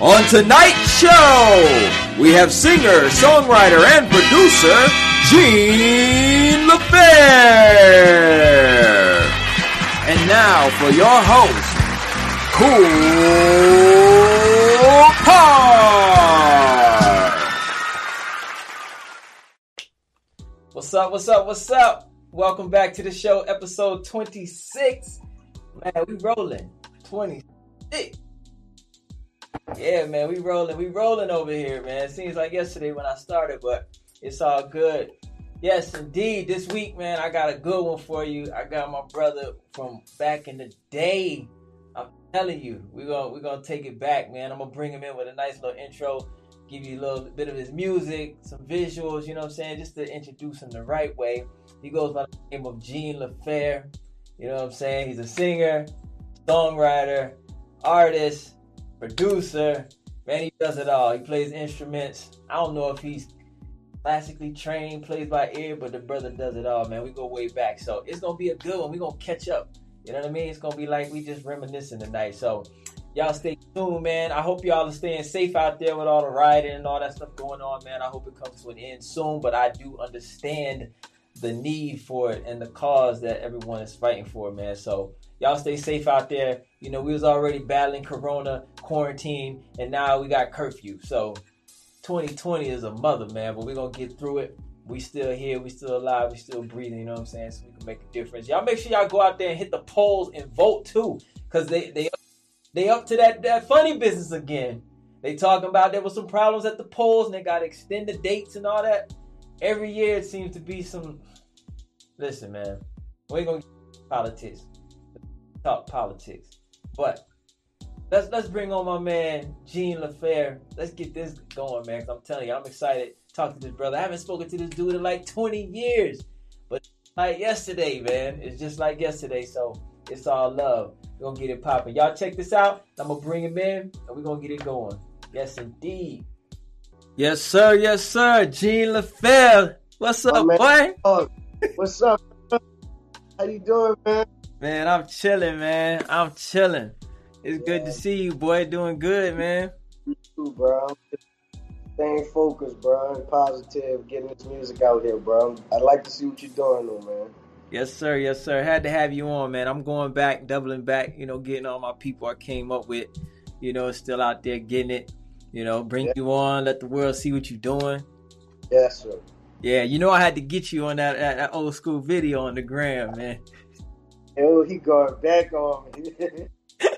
On tonight's show, we have singer, songwriter, and producer Jean Lephare. And now for your host, Kool Kard. What's up? What's up? What's up? Welcome back to the show, episode 26. Man, we rolling. 26. Yeah, man, we rolling. We rolling over here, man. It seems like yesterday when I started, but it's all good. Yes, indeed. This week, man, I got a good one for you. I got my brother from back in the day. I'm telling you, we're gonna we're gonna take it back, man. I'm gonna bring him in with a nice little intro, give you a little bit of his music, some visuals, you know what I'm saying, just to introduce him the right way. He goes by the name of Jean Lephare. You know what I'm saying? He's a singer, songwriter, artist, producer. Man, he does it all. He plays instruments. I don't know if he's classically trained, plays by ear, but the brother does it all, man. We go way back. So it's gonna be a good one. We're gonna catch up. You know what I mean? It's gonna be like we just reminiscing tonight. So y'all stay tuned, man. I hope y'all are staying safe out there with all the rioting and all that stuff going on, man. I hope it comes to an end soon, but I do understand the need for it and the cause that everyone is fighting for, man. So y'all stay safe out there. You know, we was already battling corona, quarantine, and now we got curfew. So 2020 is a mother, man, but we're gonna get through it. We still here, we still alive, we still breathing, you know what I'm saying? So we can make a difference. Y'all make sure y'all go out there and hit the polls and vote too. Cause they they they up to that, that funny business again. They talking about there was some problems at the polls and they got extended dates and all that. Every year it seems to be some listen, man. We ain't gonna get politics. Talk politics. But let's let's bring on my man Jean Lephare. Let's get this going, man. Cause I'm telling you, I'm excited. to Talk to this brother. I haven't spoken to this dude in like 20 years, but like yesterday, man. It's just like yesterday. So it's all love. We're gonna get it popping. Y'all check this out. I'm gonna bring him in, and we're gonna get it going. Yes, indeed. Yes, sir. Yes, sir. Jean Lephare. What's up, man. boy? Oh, what's up? How you doing, man? Man, I'm chilling, man. I'm chilling. It's good to see you, boy. Doing good, man. You too, bro. Staying focused, bro, and positive, getting this music out here, bro. I'd like to see what you're doing, though, man. Yes, sir. Yes, sir. Had to have you on, man. I'm going back, doubling back, you know, getting all my people I came up with, you know, still out there getting it, you know, bring Yeah. you on, let the world see what you're doing. Yes, sir. Yeah, you know, I had to get you on that, that, that old school video on the gram, man. Yo, he going back on me.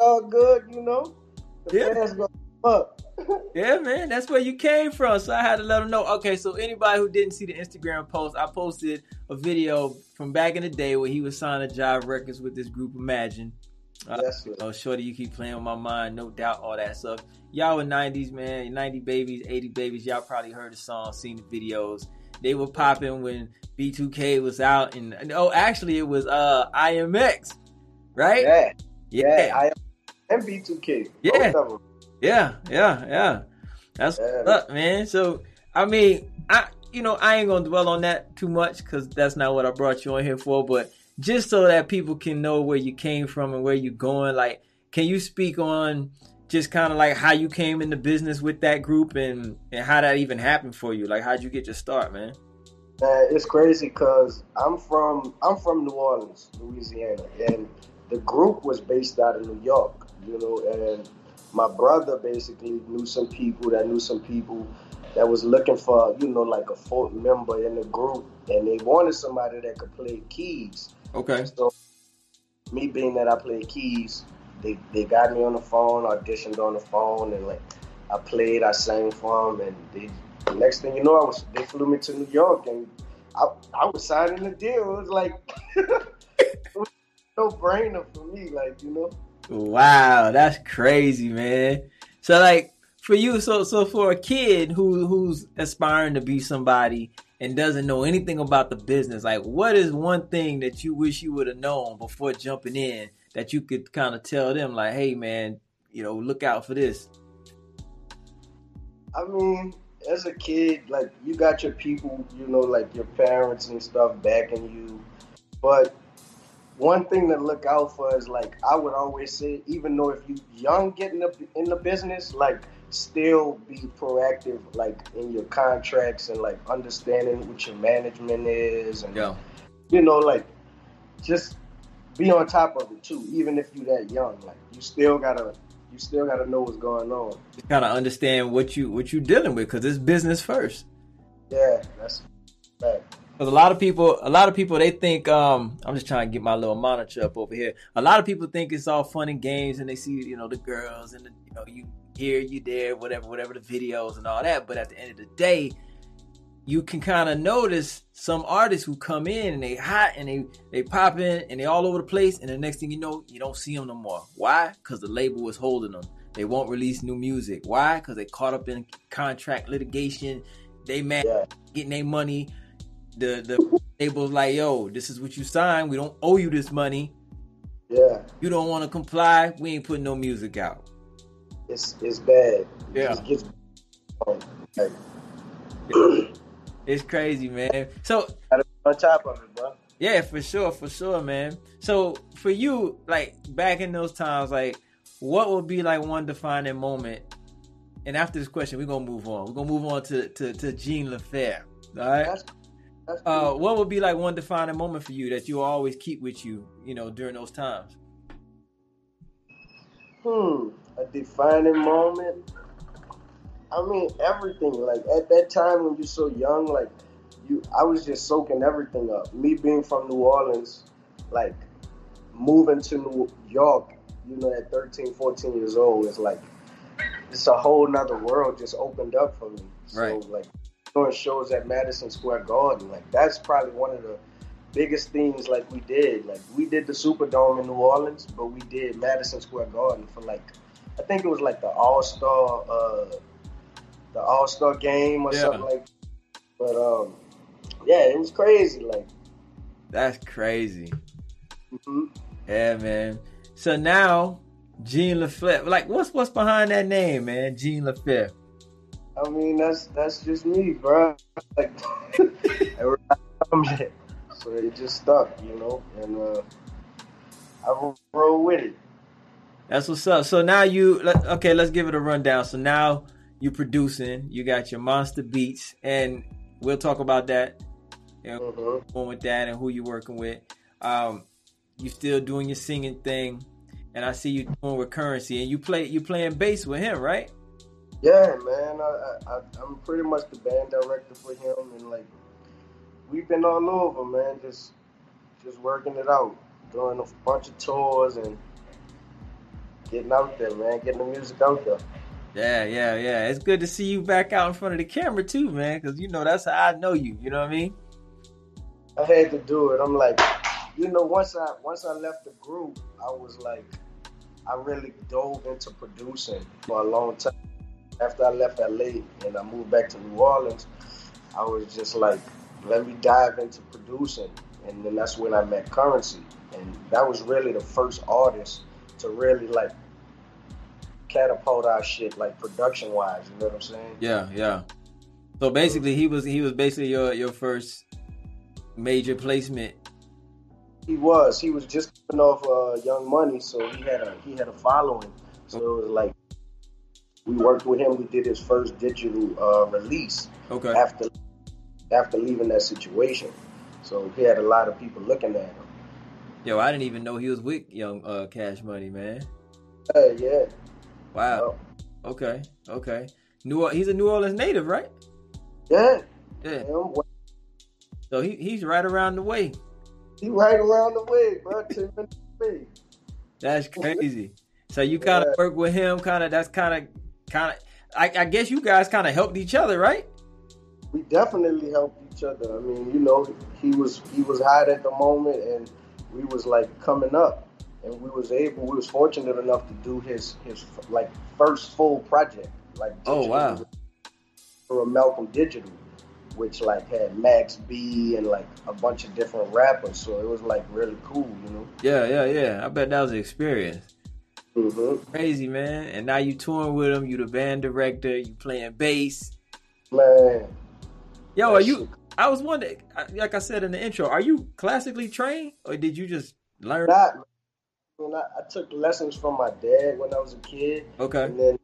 All good, you know. The Yeah. fans going up. Yeah, man, that's where you came from. So I had to let them know. Okay, so anybody who didn't see the Instagram post, I posted a video from back in the day where he was signing Jive Records with this group Imajin. Uh, yes, sir. Oh, shorty, you keep playing with my mind, no doubt, all that stuff. Y'all were 90s, man, 90 babies, 80 babies. Y'all probably heard the song, seen the videos. They were popping when B2K was out, and oh, actually, it was uh IMX, right? Yeah, yeah, yeah. I am B2K. Yeah. Both of them. yeah, yeah, yeah. That's Yeah. up, man. So, I mean, I, you know, I ain't gonna dwell on that too much because that's not what I brought you on here for. But just so that people can know where you came from and where you're going, like, can you speak on just kind of like how you came into business with that group and and how that even happened for you? Like, how'd you get your start, man? Man, it's crazy because I'm from I'm from New Orleans, Louisiana, and the group was based out of New York. You know, and my brother basically knew some people that knew some people that was looking for you know like a fourth member in the group, and they wanted somebody that could play keys. Okay. So me being that I play keys, they they got me on the phone, auditioned on the phone, and like I played, I sang for them, and they. The next thing you know, I was they flew me to New York, and I I was signing the deal. It was like no brainer for me, like you know. Wow, that's crazy, man. So like for you, so so for a kid who who's aspiring to be somebody and doesn't know anything about the business, like what is one thing that you wish you would have known before jumping in that you could kind of tell them like, hey man, you know, look out for this. I mean, as a kid, like you got your people, you know, like your parents and stuff backing you, but one thing to look out for is like I would always say, even though if you young getting up in the business, like still be proactive, like in your contracts and like understanding what your management is, and Yeah. you know, like just be on top of it too. Even if you that young, like you still gotta, you still gotta know what's going on. You kind of understand what you what you dealing with because it's business first. Yeah, that's right. Because a lot of people, a lot of people, they think um, I'm just trying to get my little monitor up over here. A lot of people think it's all fun and games, and they see you know the girls and the, you know you here, you there, whatever, whatever the videos and all that. But at the end of the day, you can kind of notice some artists who come in and they hot and they they pop in and they all over the place, and the next thing you know, you don't see them no more. Why? Because the label is holding them. They won't release new music. Why? Because they caught up in contract litigation. They mad Yeah. getting their money. The the label's like, yo, this is what you signed. We don't owe you this money. Yeah, You don't want to comply. We ain't putting no music out. it's it's bad. Yeah. It just gets like, It's crazy, man. So gotta on top of it, bro. yeah, for sure, for sure, man. So for you, like back in those times, like what would be like one defining moment? And after this question, we're gonna move on. We're gonna move on to to, to Jean Lephare. All right. That's, that's Uh, what would be like one defining moment for you that you always keep with you, you know, during those times? Hmm, a defining moment. I mean, everything. Like at that time when you're so young, like you, I was just soaking everything up. Me being from New Orleans, like moving to New York, you know, at 13, 14 years old, it's like it's a whole nother world just opened up for me. So Right. like doing shows at Madison Square Garden, like that's probably one of the biggest things like we did. Like we did the Superdome in New Orleans, but we did Madison Square Garden for like I think it was like the All Star uh the All Star game or Yeah. something like That. but um yeah, it was crazy. Like That's crazy. mhm. Yeah, man. So now, Jean Lephare, like, what's what's behind that name, man? Jean Lephare. I mean that's that's just me, bro. Like so it just stuck, you know, and uh I roll with it. That's what's up. So now you, okay, let's give it a rundown. So now you producing, you got your Monsta Beatz, and we'll talk about that, know, Mhm. going with that and who you working with. Um, you still doing your singing thing, and I see you doing with Curren$y, and you play you playing bass with him, right? Yeah, man. I, I, I- I'm pretty much the band director for him, and like we've been all over, man. Just just working it out, doing a bunch of tours and getting out there, man. Getting the music out there. Yeah, yeah, yeah. It's good to see you back out in front of the camera too, man, because you know that's how I know you. You know what I mean? I had to do it. I'm like, you know, once I once I left the group, I was like, I really dove into producing for a long time. After I left LA and I moved back to New Orleans, I was just like, let me dive into producing, and then that's when I met Curren$y, and that was really the first artist to really like catapult our shit like production wise. You know what I'm saying? Yeah, yeah. So basically, he was he was basically your your first major placement. He was. He was just coming off uh, Young Money, so he had a he had a following. So it was like we worked with him. We did his first digital uh, release Okay. after after leaving that situation. So he had a lot of people looking at him. Yo, I didn't even know he was with Young uh, Cash Money, man. Yeah, yeah. Wow. Okay. Okay. New he's a New Orleans native, right? Yeah, Yeah. So he he's right around the way. he right around the way, bro. Ten minutes away. That's crazy. So you kind of Yeah. work with him, kind of. That's kind of kind of. I, I guess you guys kind of helped each other, right? We definitely helped each other. I mean, you know, he was he was hot at the moment, and we was like coming up, and we was able. We was fortunate enough to do his his like first full project, like Oh, wow. for Amalgam Digital, which like had Max B and like a bunch of different rappers. So it was like really cool, you know. Yeah, yeah, yeah. I bet that was an experience. hmm Crazy, man. And now you touring with him. You the band director. You playing bass. Man, Yo, are you? I was wondering, like I said in the intro, are you classically trained or did you just Learn. Not, I, I took lessons from my dad when I was a kid, Okay. and then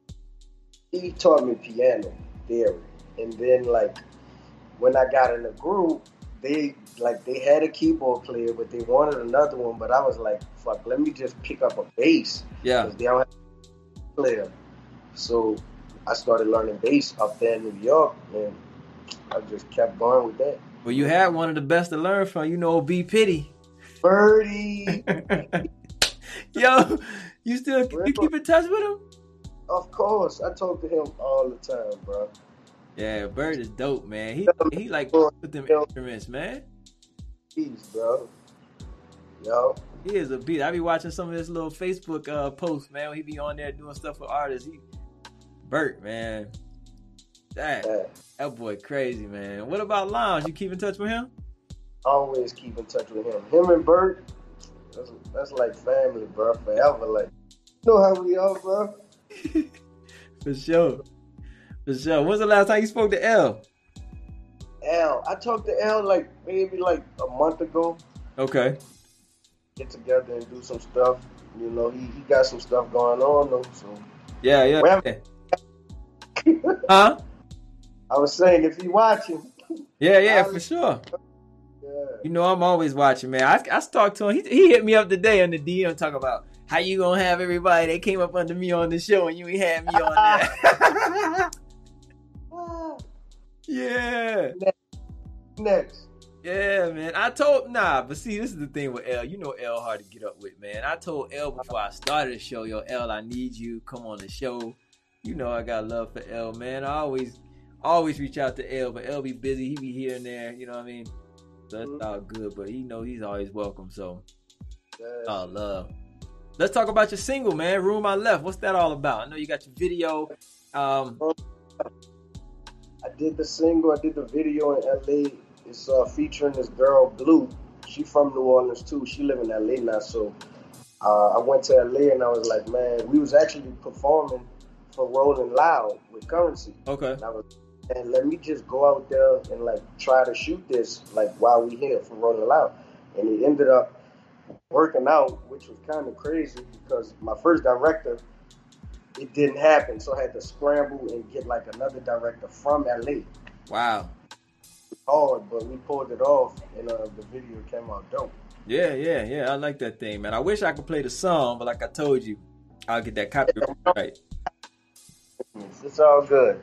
he taught me piano theory. And then like when I got in the group, they like they had a keyboard player, but they wanted another one. But I was like, fuck, let me just pick up a bass Yeah. they don't have a player. So I started learning bass up there in New York, and I just kept going with that. Well, you had one of the best to learn from. You know, B Pity. Birdie, Yo, you still you keep in touch with him? of course, I talk to him all the time, bro. Yeah, Bird is dope, man. He he like with them instruments, man. Peace, bro. Yo, He is a beat. I be watching some of his little Facebook uh posts, man. He be on there doing stuff with artists. He Bert, man. That yeah. that boy crazy, man. What about Lounge? You keep in touch with him? always keep in touch with him. Him and Bert, that's, that's like family, bro. Forever, like you know how we are, bro. For sure. For sure. When's the last time you spoke to L? L, I talked to L like maybe like a month ago. Okay. Get together and do some stuff. You know, he, he got some stuff going on though. So Yeah, yeah. Yeah. Huh? I was saying, if he watching, Yeah, yeah, for sure. Yeah, You know, I'm always watching, man. I, I talked to him. He, he hit me up today on the DM talking about how you gonna have everybody that came up under me on the show and you ain't had me on that. Ah, yeah. next. Yeah, man. I told nah, but see, this is the thing with L. You know L hard to get up with, man. I told L before I started the show, yo, L, I need you. Come on the show. You know I got love for L, man. I always always reach out to L, but L be busy. He be here and there, you know what I mean? So that's Mhm. all good. But he know he's always welcome, so Yeah. Oh, love. Let's talk about your single, man. Room I Left. What's that all about? I know you got your video. Um, I did the single, I did the video in LA. It's uh, featuring this girl, Blue. She from New Orleans too. She live in LA now. So uh, I went to LA and I was like, man, we was actually performing for Rolling Loud with Curren$y. okay. And I was, and let me just go out there and like try to shoot this like while we here for Rolling Loud. And it ended up working out, which was kind of crazy because my first director, it didn't happen. So I had to scramble and get like another director from LA. Wow. Hard, but we pulled it off and uh, the video came out dope. Yeah, yeah, yeah. I like that thing, man. I wish I could play the song, but like I told you, I'll get that copyright. Right. It's, it's all good.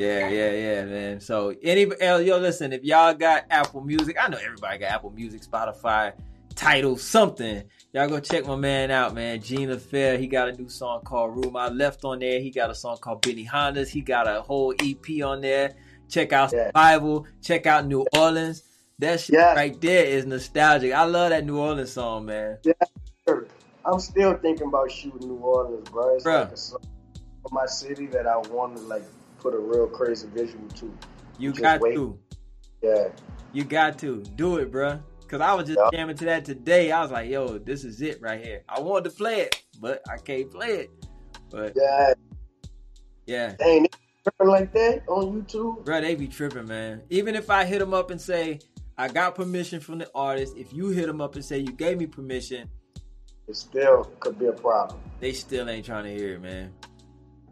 Yeah, yeah, yeah, man. So any yo, listen, if y'all got Apple Music, I know everybody got Apple Music, Spotify, Tidal, something. Y'all go check my man out, man. Jean Lephare, he got a new song called Room I Left on there. He got a song called Benny Hondas. He got a whole EP on there. Check out Yeah. Survival. Check out New Orleans. That shit Yeah. right there is nostalgic. I love that New Orleans song, man. Yeah, I'm still thinking about shooting New Orleans, bro. It's Bruh. like a song of my city that I want to like put a real crazy visual to. You Just got wait. to. Yeah. You got to do it, bruh. Cause I was just Yeah. jamming to that today. I was like, "Yo, this is it right here." I wanted to play it, but I can't play it. But Yeah. yeah, Dang, tripping like that on YouTube? bruh, they be tripping, man. Even if I hit them up and say I got permission from the artist, if you hit them up and say you gave me permission, It still could be a problem. they still ain't trying to hear it, man.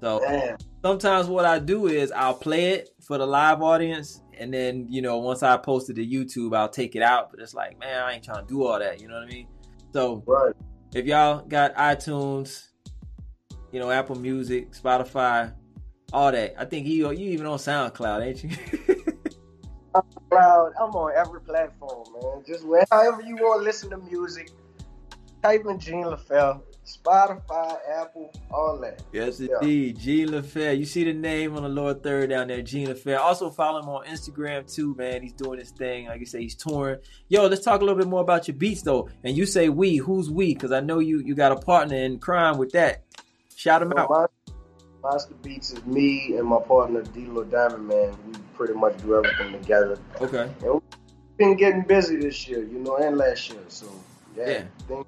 So Damn. sometimes what I do is I'll play it for the live audience, and then you know once I post it to YouTube, I'll take it out. But it's like, man, I ain't trying to do all that. You know what I mean? So Right. if y'all got iTunes, you know Apple Music, Spotify, all that, I think you you even on SoundCloud, ain't you? Cloud, I'm on every platform, man. Just wherever you want to listen to music, type in Jean Lephare, Spotify, Apple, all that. yes, Yeah. indeed. Jean Lephare. You see the name on the lower third down there, Jean Lephare. Also follow him on Instagram too, man. He's doing his thing. Like you say, he's touring. Yo, let's talk a little bit more about your beats though. And you say we, who's we? Because I know you you got a partner in crime with that. Shout him So out. my, Monsta Beatz is me and my partner D-Lo Diamond, man. We pretty much do everything together. Okay. Been getting busy this year, you know, and last year. So, yeah, Yeah. things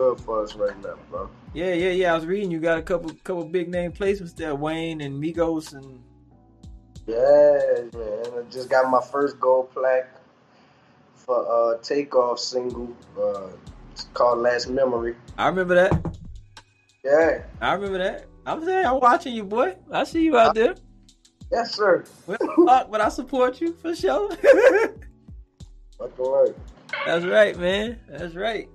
good for us right now, bro. Yeah, yeah, yeah. I was reading you got a couple couple big name placements there, Wayne and Migos and Yeah, man. I just got my first gold plaque for uh takeoff single. Uh It's called Last Memory. I remember that. Yeah. I remember that. I'm saying I'm watching you, boy. I see you out there. Yes, sir. Well, fuck, but I support you for sure. Fucking right. That's right, man. That's right.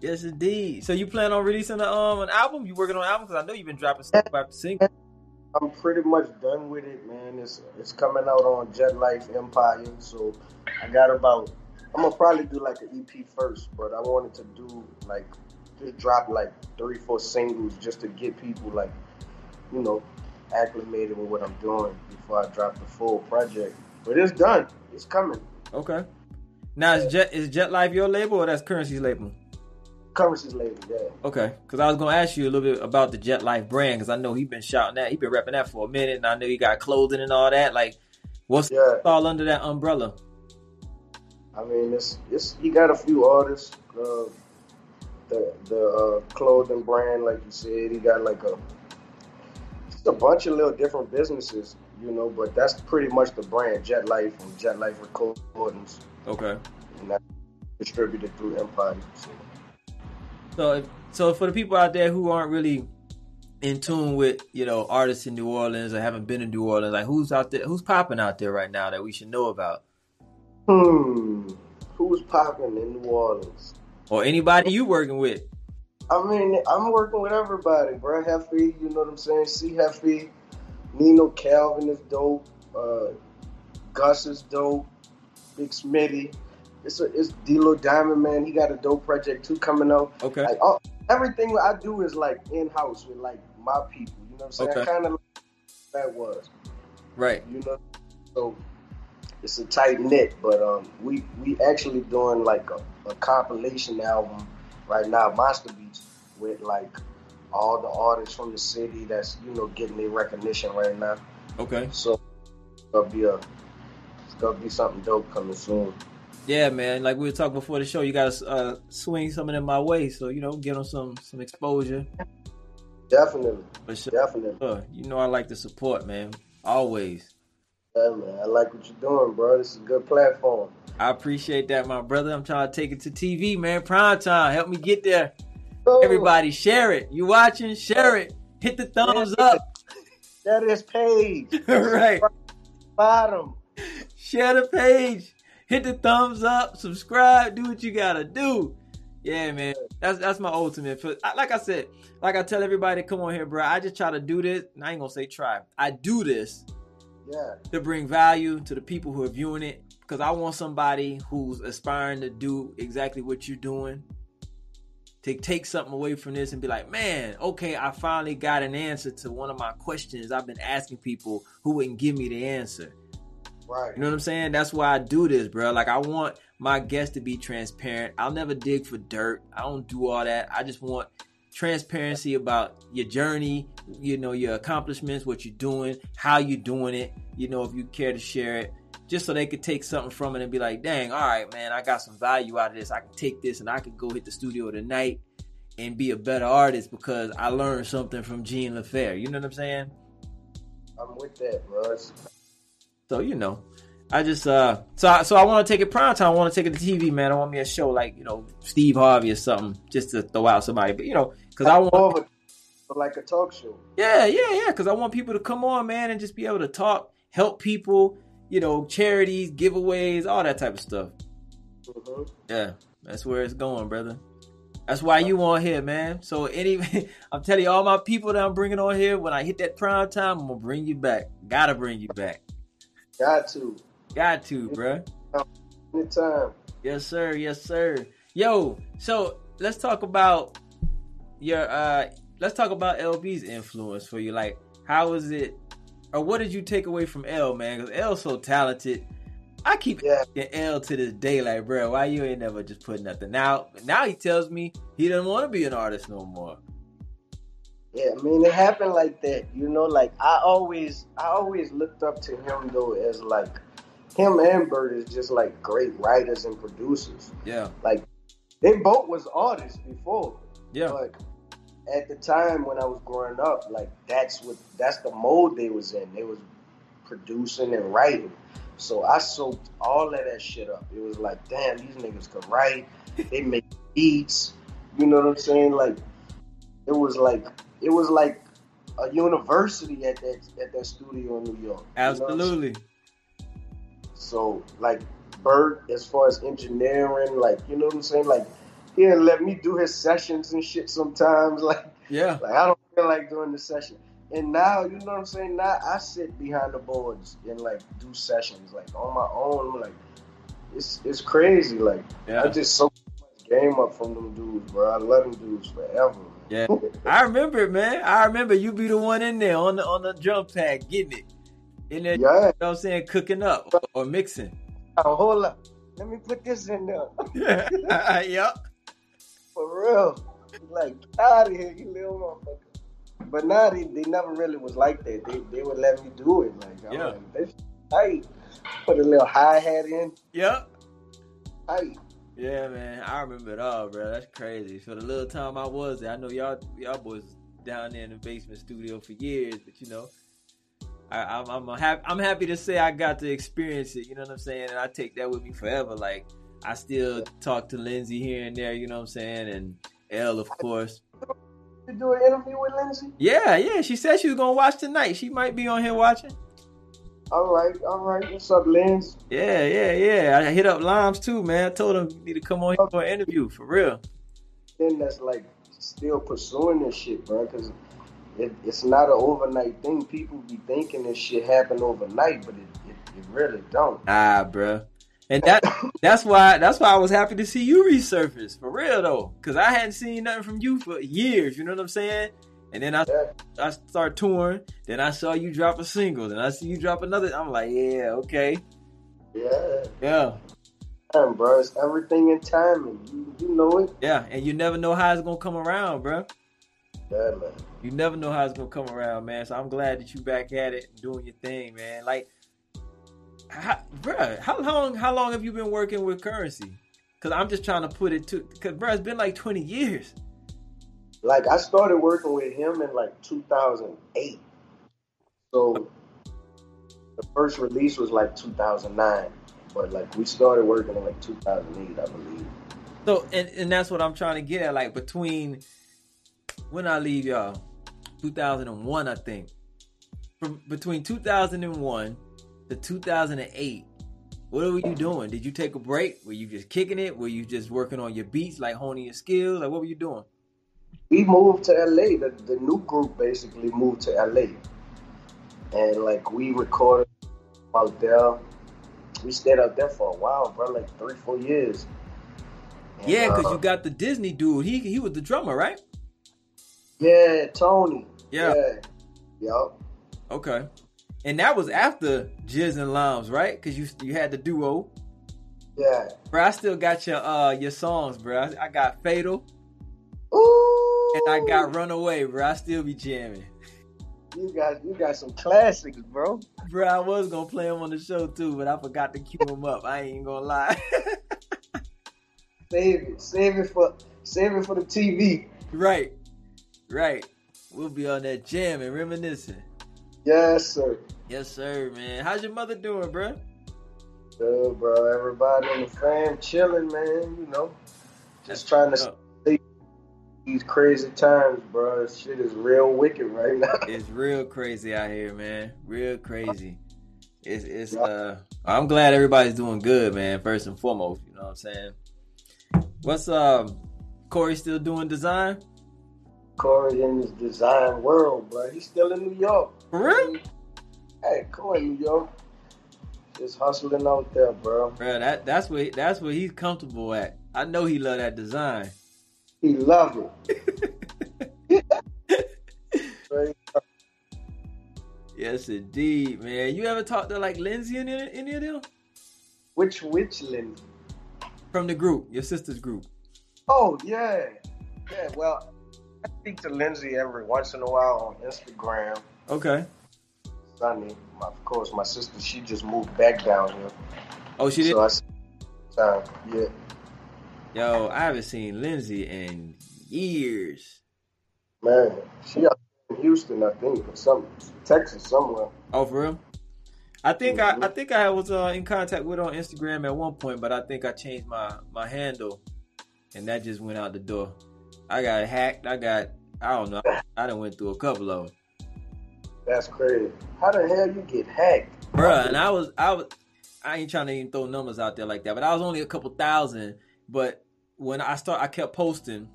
Yes, indeed. So you plan on releasing a, um an album? You working on an album? Because I know you've been dropping single after single. I'm pretty much done with it, man. It's it's coming out on Jet Life Empire, so I got about. I'm gonna probably do like an EP first, but I wanted to do like just drop like three, four singles just to get people like, you know, acclimated with what I'm doing before I drop the full project. But it's done. It's coming. Okay. Now is Jet is Jet Life your label or that's Curren$y's label? Label, yeah. Okay, because I was gonna ask you a little bit about the Jet Life brand because I know he's been shouting that, he's been repping that for a minute, and I know he got clothing and all that. Like, what's Yeah. all under that umbrella? I mean, it's it's he got a few artists. Uh, the the uh, clothing brand, like you said, he got like a just a bunch of little different businesses, you know. But that's pretty much the brand, Jet Life and Jet Life Recordings, Okay. and that's distributed through Empire. So, So, if, so for the people out there who aren't really in tune with you know artists in New Orleans or haven't been in New Orleans, like who's out there, who's popping out there right now that we should know about, hmm, who's popping in New Orleans? or anybody you working with? I mean, I'm working with everybody, bro. Heffy, you know what I'm saying? C Heffy, Nino Calvin is dope. Uh, Gus is dope. Big Smitty. It's a, it's D-Lo Diamond, man. He got a dope project too coming out. Okay. Like all, everything I do is like in house with like my people. You know what I'm saying? Okay. Kind of like that was, Right. you know. So it's a tight knit, but um, we we actually doing like a, a compilation album right now, Monsta Beatz, with like all the artists from the city that's you know getting their recognition right now. Okay. So it's gonna be a it's gonna be something dope coming soon. Yeah, man. Like we were talking before the show, you gotta uh, swing something in my way, so you know, get on some some exposure. Definitely, For sure. definitely. You know, I like the support, man. Always. Yeah, man. I like what you're doing, bro. This is a good platform. I appreciate that, my brother. I'm trying to take it to TV, man. Prime time. Help me get there. Oh, Everybody, share it. You watching? Share it. Hit the thumbs up. That is page right. bottom. Share the page. Hit the thumbs up. Subscribe. Do what you gotta do. Yeah, man. That's that's my ultimate. Like I said, like I tell everybody, come on here, bro. I just try to do this. And I ain't gonna say try. I do this Yeah, to bring value to the people who are viewing it because I want somebody who's aspiring to do exactly what you're doing to take something away from this and be like, man, okay, I finally got an answer to one of my questions I've been asking people who wouldn't give me the answer. Right. You know what I'm saying? That's why I do this, bro. Like I want my guests to be transparent. I'll never dig for dirt. I don't do all that. I just want transparency about your journey, you know, your accomplishments, what you're doing, how you're doing it, you know, if you care to share it, just so they could take something from it and be like, dang, all right, man, I got some value out of this. I can take this and I can go hit the studio tonight and be a better artist because I learned something from Jean Lephare. You know what I'm saying? I'm with that, bro. So you know, I just uh, so I, so I want to take it prime time. I want to take it to TV, man. I want me a show like you know Steve Harvey or something, just to throw out somebody. But you know, because I want, like a talk show. yeah, yeah, yeah. Because I want people to come on, man, and just be able to talk, help people. You know, charities, giveaways, all that type of stuff. hmm Yeah, that's where it's going, brother. That's why you on here, man. So any, I'm telling you, all my people that I'm bringing on here, when I hit that prime time, I'm gonna bring you back. Gotta bring you back. Got to. Got to, bruh. Anytime. Yes, sir. Yes, sir. Yo, so let's talk about your uh let's talk about LB's influence for you. Like, how was it or what did you take away from L, man? Because L's so talented. I keep Yeah. L to this day, like, bro, why you ain't never just put nothing out? Now he tells me he doesn't want to be an artist no more. Yeah, I mean it happened like that, you know. Like I always, I always looked up to him though as like him and Bird is just like great writers and producers. Yeah, Like they both was artists before, yeah, but at the time when I was growing up, like that's what that's the mode they was in. They was producing and writing. So I soaked all of that shit up. It was like, damn, these niggas could write. They make beats. You know what I'm saying? Like it was like it was like a university at that at that studio in New York. Absolutely. You know so like Bert, as far as engineering, like you know what I'm saying, like he didn't let me do his sessions and shit sometimes. Like yeah, like I don't feel like doing the session. And now, you know what I'm saying? Now I sit behind the boards and like do sessions like on my own. Like it's it's crazy. Like yeah. I just so much game up from them dudes, bro. I love them dudes forever. Yeah, oh. I remember it, man. I remember you be the one in there on the on the drum pad getting it in there. Yeah. You know what I'm saying, cooking up or mixing. Oh, hold up. Let me put this in there. yeah. yep. For real. Like, out of here, you little motherfucker. But now they, they never really was like that. They they would let me do it. Like, yeah. Like, this tight. Put a little hi hat in. Yep. Tight. Yeah, man, I remember it all, bro. That's crazy. For the little time I was there, I know y'all y'all boys down there in the basement studio for years, but you know, I, am I'm, I'm happy I'm happy to say I got to experience it. You know what I'm saying? And I take that with me forever. Like I still talk to Lindsay here and there. You know what I'm saying? And L, of course. You do an interview with Lindsay? Yeah, yeah. She said she was gonna watch tonight. She might be on here watching. All right, all right. What's up, Lens? Yeah, yeah, yeah. I hit up Limes too, man. I told him you need to come on here for an interview for real. Then that's like still pursuing this shit, bro. Because it, it's not an overnight thing. People be thinking this shit happen overnight, but it, it, it really don't. Ah, bro. And that that's why that's why I was happy to see you resurface for real though, because I hadn't seen nothing from you for years. You know what I'm saying? And then I. I start touring. Then I saw you drop a single. Then I see you drop another. I'm like, yeah, okay. Yeah. Yeah. Time, bro. It's everything in timing. You, you know it. Yeah, and you never know how it's gonna come around, bro. Yeah, man. You never know how it's gonna come around, man. So I'm glad that you back at it, doing your thing, man. Like, how, bro, how long? How long have you been working with Curren$y? Because I'm just trying to put it to. Because bro, it's been like 20 years like I started working with him in like 2008. So the first release was like 2009, but like we started working in like 2008, I believe. So and and that's what I'm trying to get at. Like between when I leave y'all, 2001, I think. From between 2001 to 2008, what were you doing? Did you take a break? Were you just kicking it? Were you just working on your beats, like honing your skills? Like what were you doing? We moved to LA. The, the new group basically moved to LA, and like we recorded out there. We stayed out there for a while, bro, like three, four years. And, yeah, because uh, you got the Disney dude. He he was the drummer, right? Yeah, Tony. Yeah. yeah. Yep. Okay. And that was after Jizz and Limes, right? Because you you had the duo. Yeah. Bro, I still got your uh your songs, bro. I, I got Fatal. And I got Runaway, bro. I still be jamming. You got you got some classics, bro. Bro, I was gonna play them on the show too, but I forgot to cue them up. I ain't gonna lie. save it, save it for save it for the TV. Right, right. We'll be on that jam and reminiscing. Yes, sir. Yes, sir, man. How's your mother doing, bro? Good, bro. Everybody in the fam chilling, man. You know, just trying to these crazy times, bro. Shit is real wicked right now. It's real crazy out here, man. Real crazy. It's it's uh I'm glad everybody's doing good, man, first and foremost, you know what I'm saying? What's um Corey still doing design? Corey in his design world, bro. He's still in New York. For real? Hey, Corey New York. Just hustling out there, bro. Bro, that that's what that's what he's comfortable at. I know he love that design. He loved it. yes, indeed, man. You ever talked to like Lindsay in any of them? Which which Lindsay? From the group, your sister's group. Oh yeah, yeah. Well, I speak to Lindsay every once in a while on Instagram. Okay. Sunny, of course, my sister. She just moved back down here. Oh, she did. So I, uh, yeah. Yo, I haven't seen Lindsay in years. Man, she out in Houston, I think, or some Texas somewhere. Oh, for real? I think mm-hmm. I, I think I was uh, in contact with her on Instagram at one point, but I think I changed my my handle and that just went out the door. I got hacked. I got I don't know. I done went through a couple of them. That's crazy. How the hell you get hacked, Bruh, and I was I was I ain't trying to even throw numbers out there like that, but I was only a couple thousand. But when I start, I kept posting,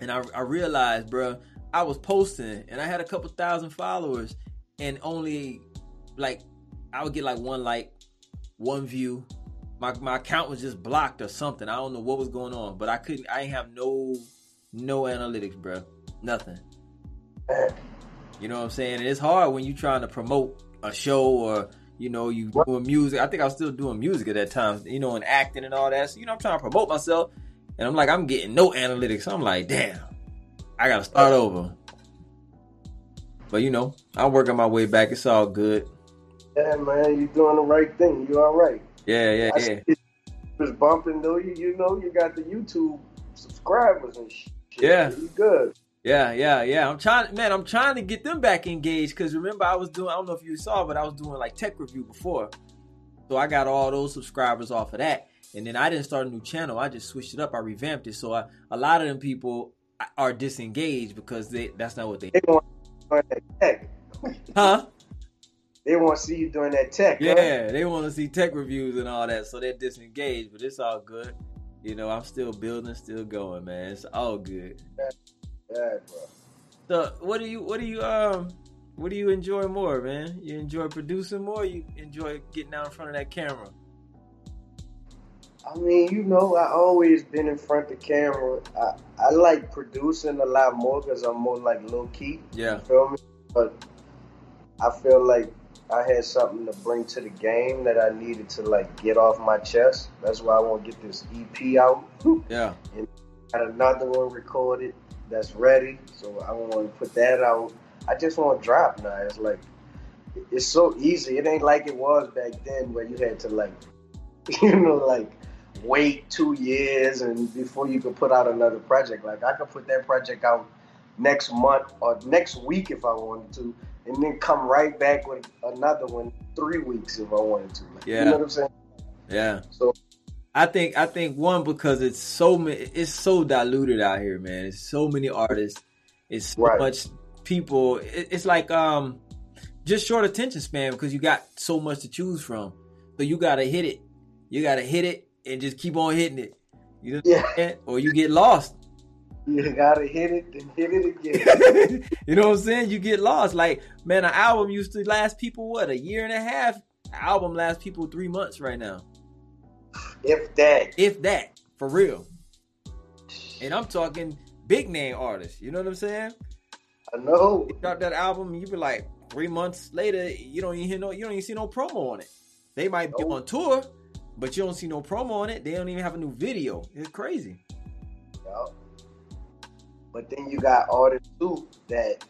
and I, I realized, bruh, I was posting, and I had a couple thousand followers, and only like I would get like one like, one view. My my account was just blocked or something. I don't know what was going on, but I couldn't. I have no no analytics, bruh. Nothing. You know what I'm saying? And it's hard when you're trying to promote a show or you know you doing music. I think I was still doing music at that time, you know, and acting and all that. So you know, I'm trying to promote myself, and I'm like, I'm getting no analytics. I'm like, damn, I gotta start over. But you know, I'm working my way back. It's all good. Yeah, man, you're doing the right thing. You all right? Yeah, yeah, I yeah. was bumping though. You you know you got the YouTube subscribers and shit. Yeah. you good. Yeah, yeah, yeah. I'm trying, man. I'm trying to get them back engaged because remember I was doing. I don't know if you saw, but I was doing like tech review before, so I got all those subscribers off of that. And then I didn't start a new channel. I just switched it up. I revamped it. So I, a lot of them people are disengaged because they that's not what they. They want to doing that tech. Huh? They want to see you doing that tech. huh? Yeah, they want to see tech reviews and all that, so they're disengaged. But it's all good. You know, I'm still building, still going, man. It's all good. Yeah, bro. So, what do you, what do you, um, what do you enjoy more, man? You enjoy producing more? Or you enjoy getting out in front of that camera? I mean, you know, I always been in front of the camera. I, I like producing a lot more because I'm more like low key. Yeah, You feel me? But I feel like I had something to bring to the game that I needed to like get off my chest. That's why I want to get this EP out. yeah, And Got another one recorded that's ready, so I want to put that out. I just want to drop now. It's like it's so easy. It ain't like it was back then where you had to like, you know, like wait two years and before you could put out another project. Like I could put that project out next month or next week if I wanted to, and then come right back with another one three weeks if I wanted to. Like, Yeah. You know what I'm saying? yeah. So I think, I think one because it's so it's so diluted out here, man. It's so many artists. It's so Right. much people. It's like um, just short attention span because you got so much to choose from. So you gotta hit it. You gotta hit it and just keep on hitting it. You know, what I'm yeah, or you get lost. you gotta hit it, then hit it again. you know what I'm saying? You get lost. Like, man, an album used to last people what a year and a half. An album lasts people three months right now, if that. if that, for real. And I'm talking big name artists. You know what I'm saying? I know. You drop that album, you be like three months later, you don't even hear no, you don't even see no promo on it. They might be on tour, but you don't see no promo on it. They don't even have a new video. It's crazy. Yeah. But then you got artists too that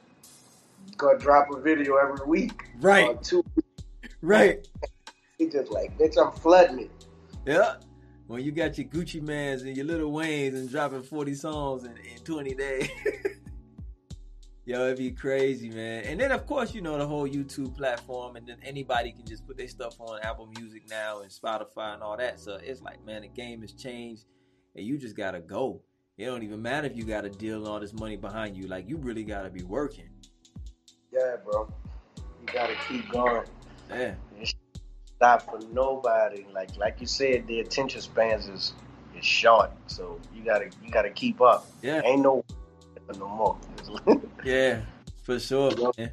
gonna drop a video every week. Right. Two. Right. He just like, bitch, I'm flooding it. Yeah. When you got your Gucci Mans and your Lil Waynes and dropping 40 songs in, in 20 days. Yo, it'd be crazy, man. And then, of course, you know, the whole YouTube platform, and then anybody can just put their stuff on Apple Music now and Spotify and all that. So it's like, man, the game has changed, and you just gotta go. It don't even matter if you got a deal and all this money behind you. Like, you really gotta be working. Yeah, bro. You gotta keep going. Yeah. Stop for nobody. Like like you said, the attention spans is is short. So you gotta you gotta keep up. Yeah. Ain't no no more. Yeah, for sure. Man.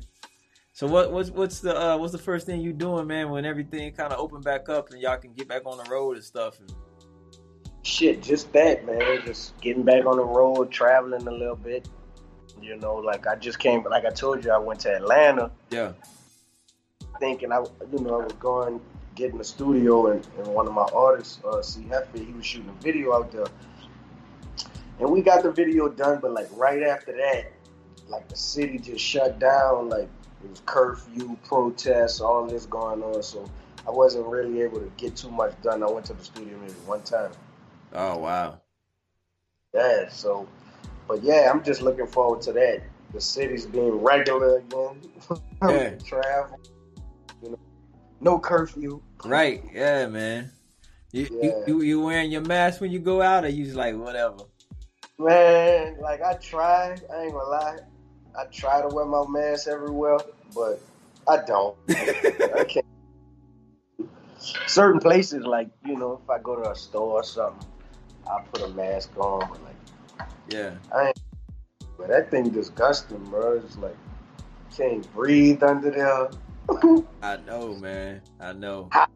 So what what's what's the uh, what's the first thing you doing, man? When everything kind of open back up and y'all can get back on the road and stuff. And, Shit, just that, man. Just getting back on the road, traveling a little bit. You know, like I just came, like I told you, I went to Atlanta yeah, thinking I, you know, I was going, get in the studio, and, and one of my artists, uh, C. He was shooting a video out there. And we got the video done, but like right after that, like the city just shut down. Like it was curfew, protests, all this going on. So I wasn't really able to get too much done. I went to the studio maybe one time. Oh wow. Yeah, so, but yeah, I'm just looking forward to that. The city's being regular again. Yeah. Travel, you know, no curfew. Right. Yeah, man. You, Yeah. you you you wearing your mask when you go out, or you just like whatever? Man, like I try, I ain't gonna lie. I try to wear my mask everywhere, but I don't. I can't. Certain places, like you know, if I go to a store or something, I put a mask on. But like, Yeah. I ain't. But that thing disgusting, bro. It's like can't breathe under there. I know, man. I know. How-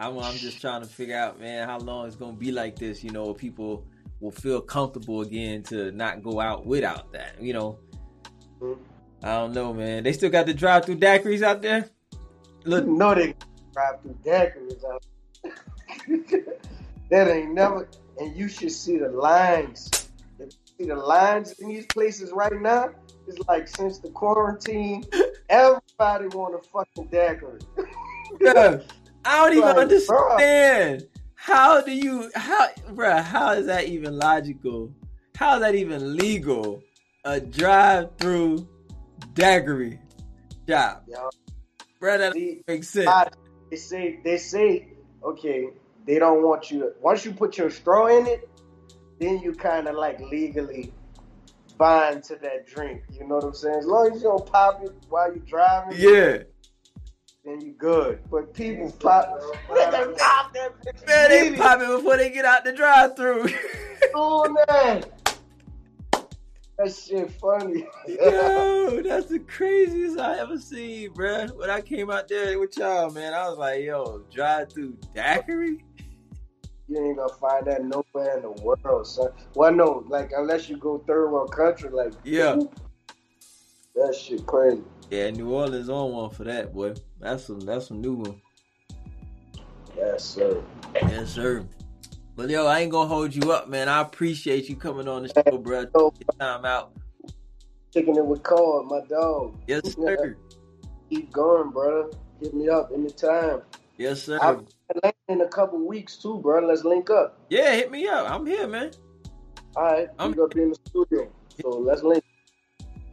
I'm, I'm just trying to figure out, man, how long it's gonna be like this. You know, people will feel comfortable again to not go out without that. You know. I don't know, man. They still got the drive-through daiquiris out there. Look, You know they drive through daiquiris out. There. That ain't never. And you should see the lines. If you see the lines in these places right now. It's like since the quarantine, everybody want a fucking daiquiri. bruh, I don't even Like, understand. How do you how bruh, how is that even logical? How is that even legal? A drive-through daiquiri job. Yo, Bruh, that see, makes sense. I- they say they say okay, they don't want you to. Once you put your straw in it, then you kind of like legally bind to that drink. You know what I'm saying? As long as you don't pop it while you're driving, Yeah. then you good. But people pop, they pop that bitch Man, they pop it before they get out the drive-through. doing that. That shit funny. yo, that's the craziest I ever seen, bruh. When I came out there with y'all, man, I was like, yo, drive-through daiquiri? you ain't gonna find that nowhere in the world, son. Well, no, like unless you go third world country, like Yeah. that shit crazy. Yeah, New Orleans on one for that, boy. That's some that's some new one. Yes, sir. Yes, sir. But yo, I ain't gonna hold you up, man. I appreciate you coming on the show, bro. Time out. kicking it with Cole, my dog. Yes, sir. Keep going, brother. Hit me up anytime. Yes, sir. I'll be in a couple weeks too, bro. Let's link up. Yeah, hit me up. I'm here, man. All right, I'm- I'm gonna be in the studio, so let's link.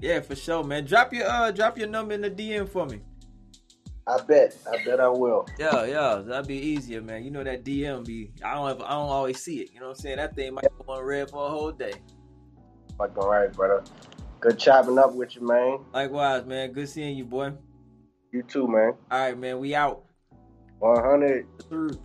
Yeah, for sure, man. Drop your uh drop your number in the DM for me. I bet. I bet I will. Yeah, yeah, that'd be easier, man. You know that DM be I don't ever, I don't always see it. You know what I'm saying? That thing might go on red for a whole day. Fucking all right, brother. Good chopping up with you, man. Likewise, man. Good seeing you, boy. You too, man. All right, man. We out. 100. Through.